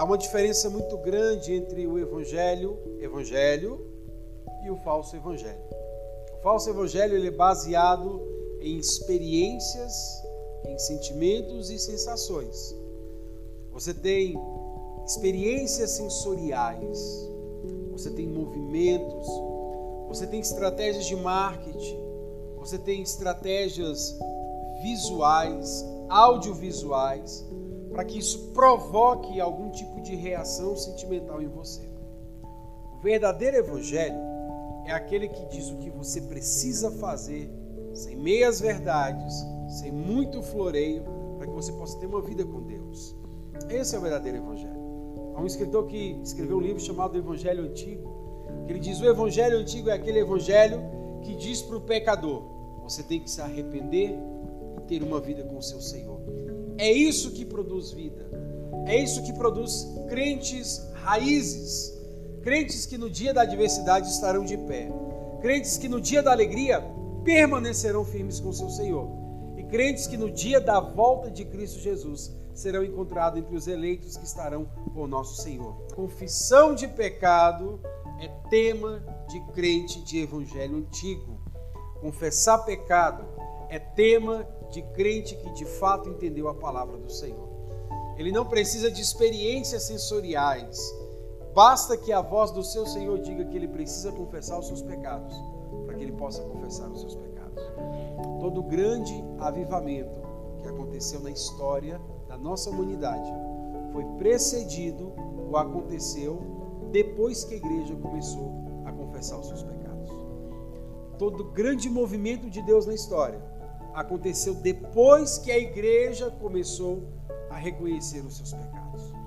há uma diferença muito grande entre o evangelho, evangelho e o falso evangelho. O falso evangelho ele é baseado em experiências, em sentimentos e sensações. Você tem experiências sensoriais, você tem movimentos, você tem estratégias de marketing, você tem estratégias visuais, audiovisuais, para que isso provoque algum tipo de reação sentimental em você. O verdadeiro evangelho é aquele que diz o que você precisa fazer, sem meias verdades, sem muito floreio, para que você possa ter uma vida com Deus. Esse é o verdadeiro evangelho. Há um escritor que escreveu um livro chamado Evangelho Antigo, que ele diz: o Evangelho Antigo é aquele evangelho que diz para o pecador: você tem que se arrepender e ter uma vida com o seu Senhor. É isso que produz vida. É isso que produz crentes raízes. Crentes que no dia da adversidade estarão de pé. Crentes que no dia da alegria permanecerão firmes com seu Senhor. E crentes que no dia da volta de Cristo Jesus serão encontrados entre os eleitos que estarão com o nosso Senhor. Confissão de pecado é tema de crente de evangelho antigo. Confessar pecado é tema de crente que de fato entendeu a palavra do Senhor. Ele não precisa de experiências sensoriais. Basta que a voz do seu Senhor diga que ele precisa confessar os seus pecados, para que ele possa confessar os seus pecados. Todo grande avivamento que aconteceu na história da nossa humanidade foi precedido ou aconteceu depois que a igreja começou a confessar os seus pecados. Todo grande movimento de Deus na história aconteceu depois que a igreja começou a reconhecer os seus pecados.